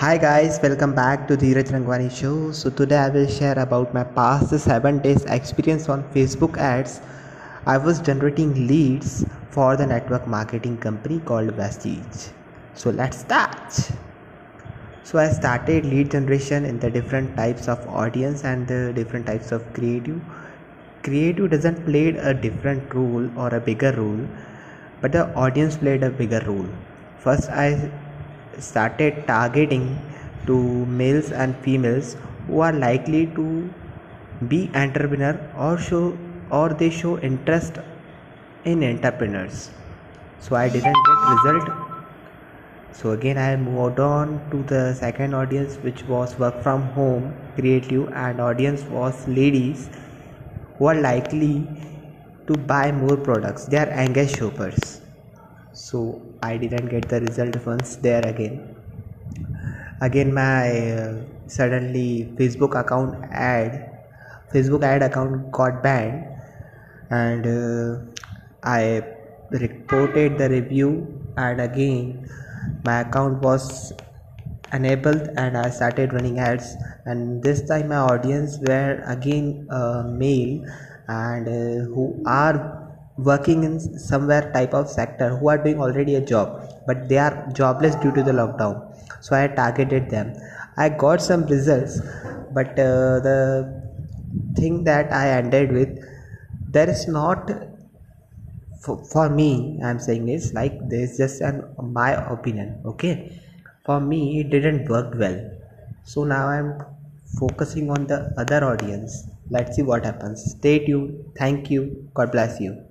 Hi guys, welcome back to Dheeraj Rangwani show. So today I will share about my past 7 days experience on Facebook ads. I was generating leads for the network marketing company called Vestige. So let's start. So I started lead generation in the different types of audience and the different types of creative. Creative doesn't play a different role or a bigger role, but the audience played a bigger role. First I started targeting to males and females who are likely to be entrepreneur or show or they show interest in entrepreneurs. So i didn't get result. So again i moved on to the second audience which was work from home creative and audience was ladies who are likely to buy more products. They are engaged shoppers so i didn't get the result once there again. Again my uh, suddenly facebook account ad facebook ad account got banned. And uh, i reported the review. And again my account was enabled and i started running ads. And this time my audience were again uh, male. And uh, who are working in somewhere type of sector who are doing already a job but they are jobless due to the lockdown. So i targeted them. I got some results but uh, the thing that i ended with there is not for, for me i'm saying is like this just an my opinion okay? For me it didn't work well. So now i'm focusing on the other audience. Let's see what happens. Stay tuned. Thank you. God bless you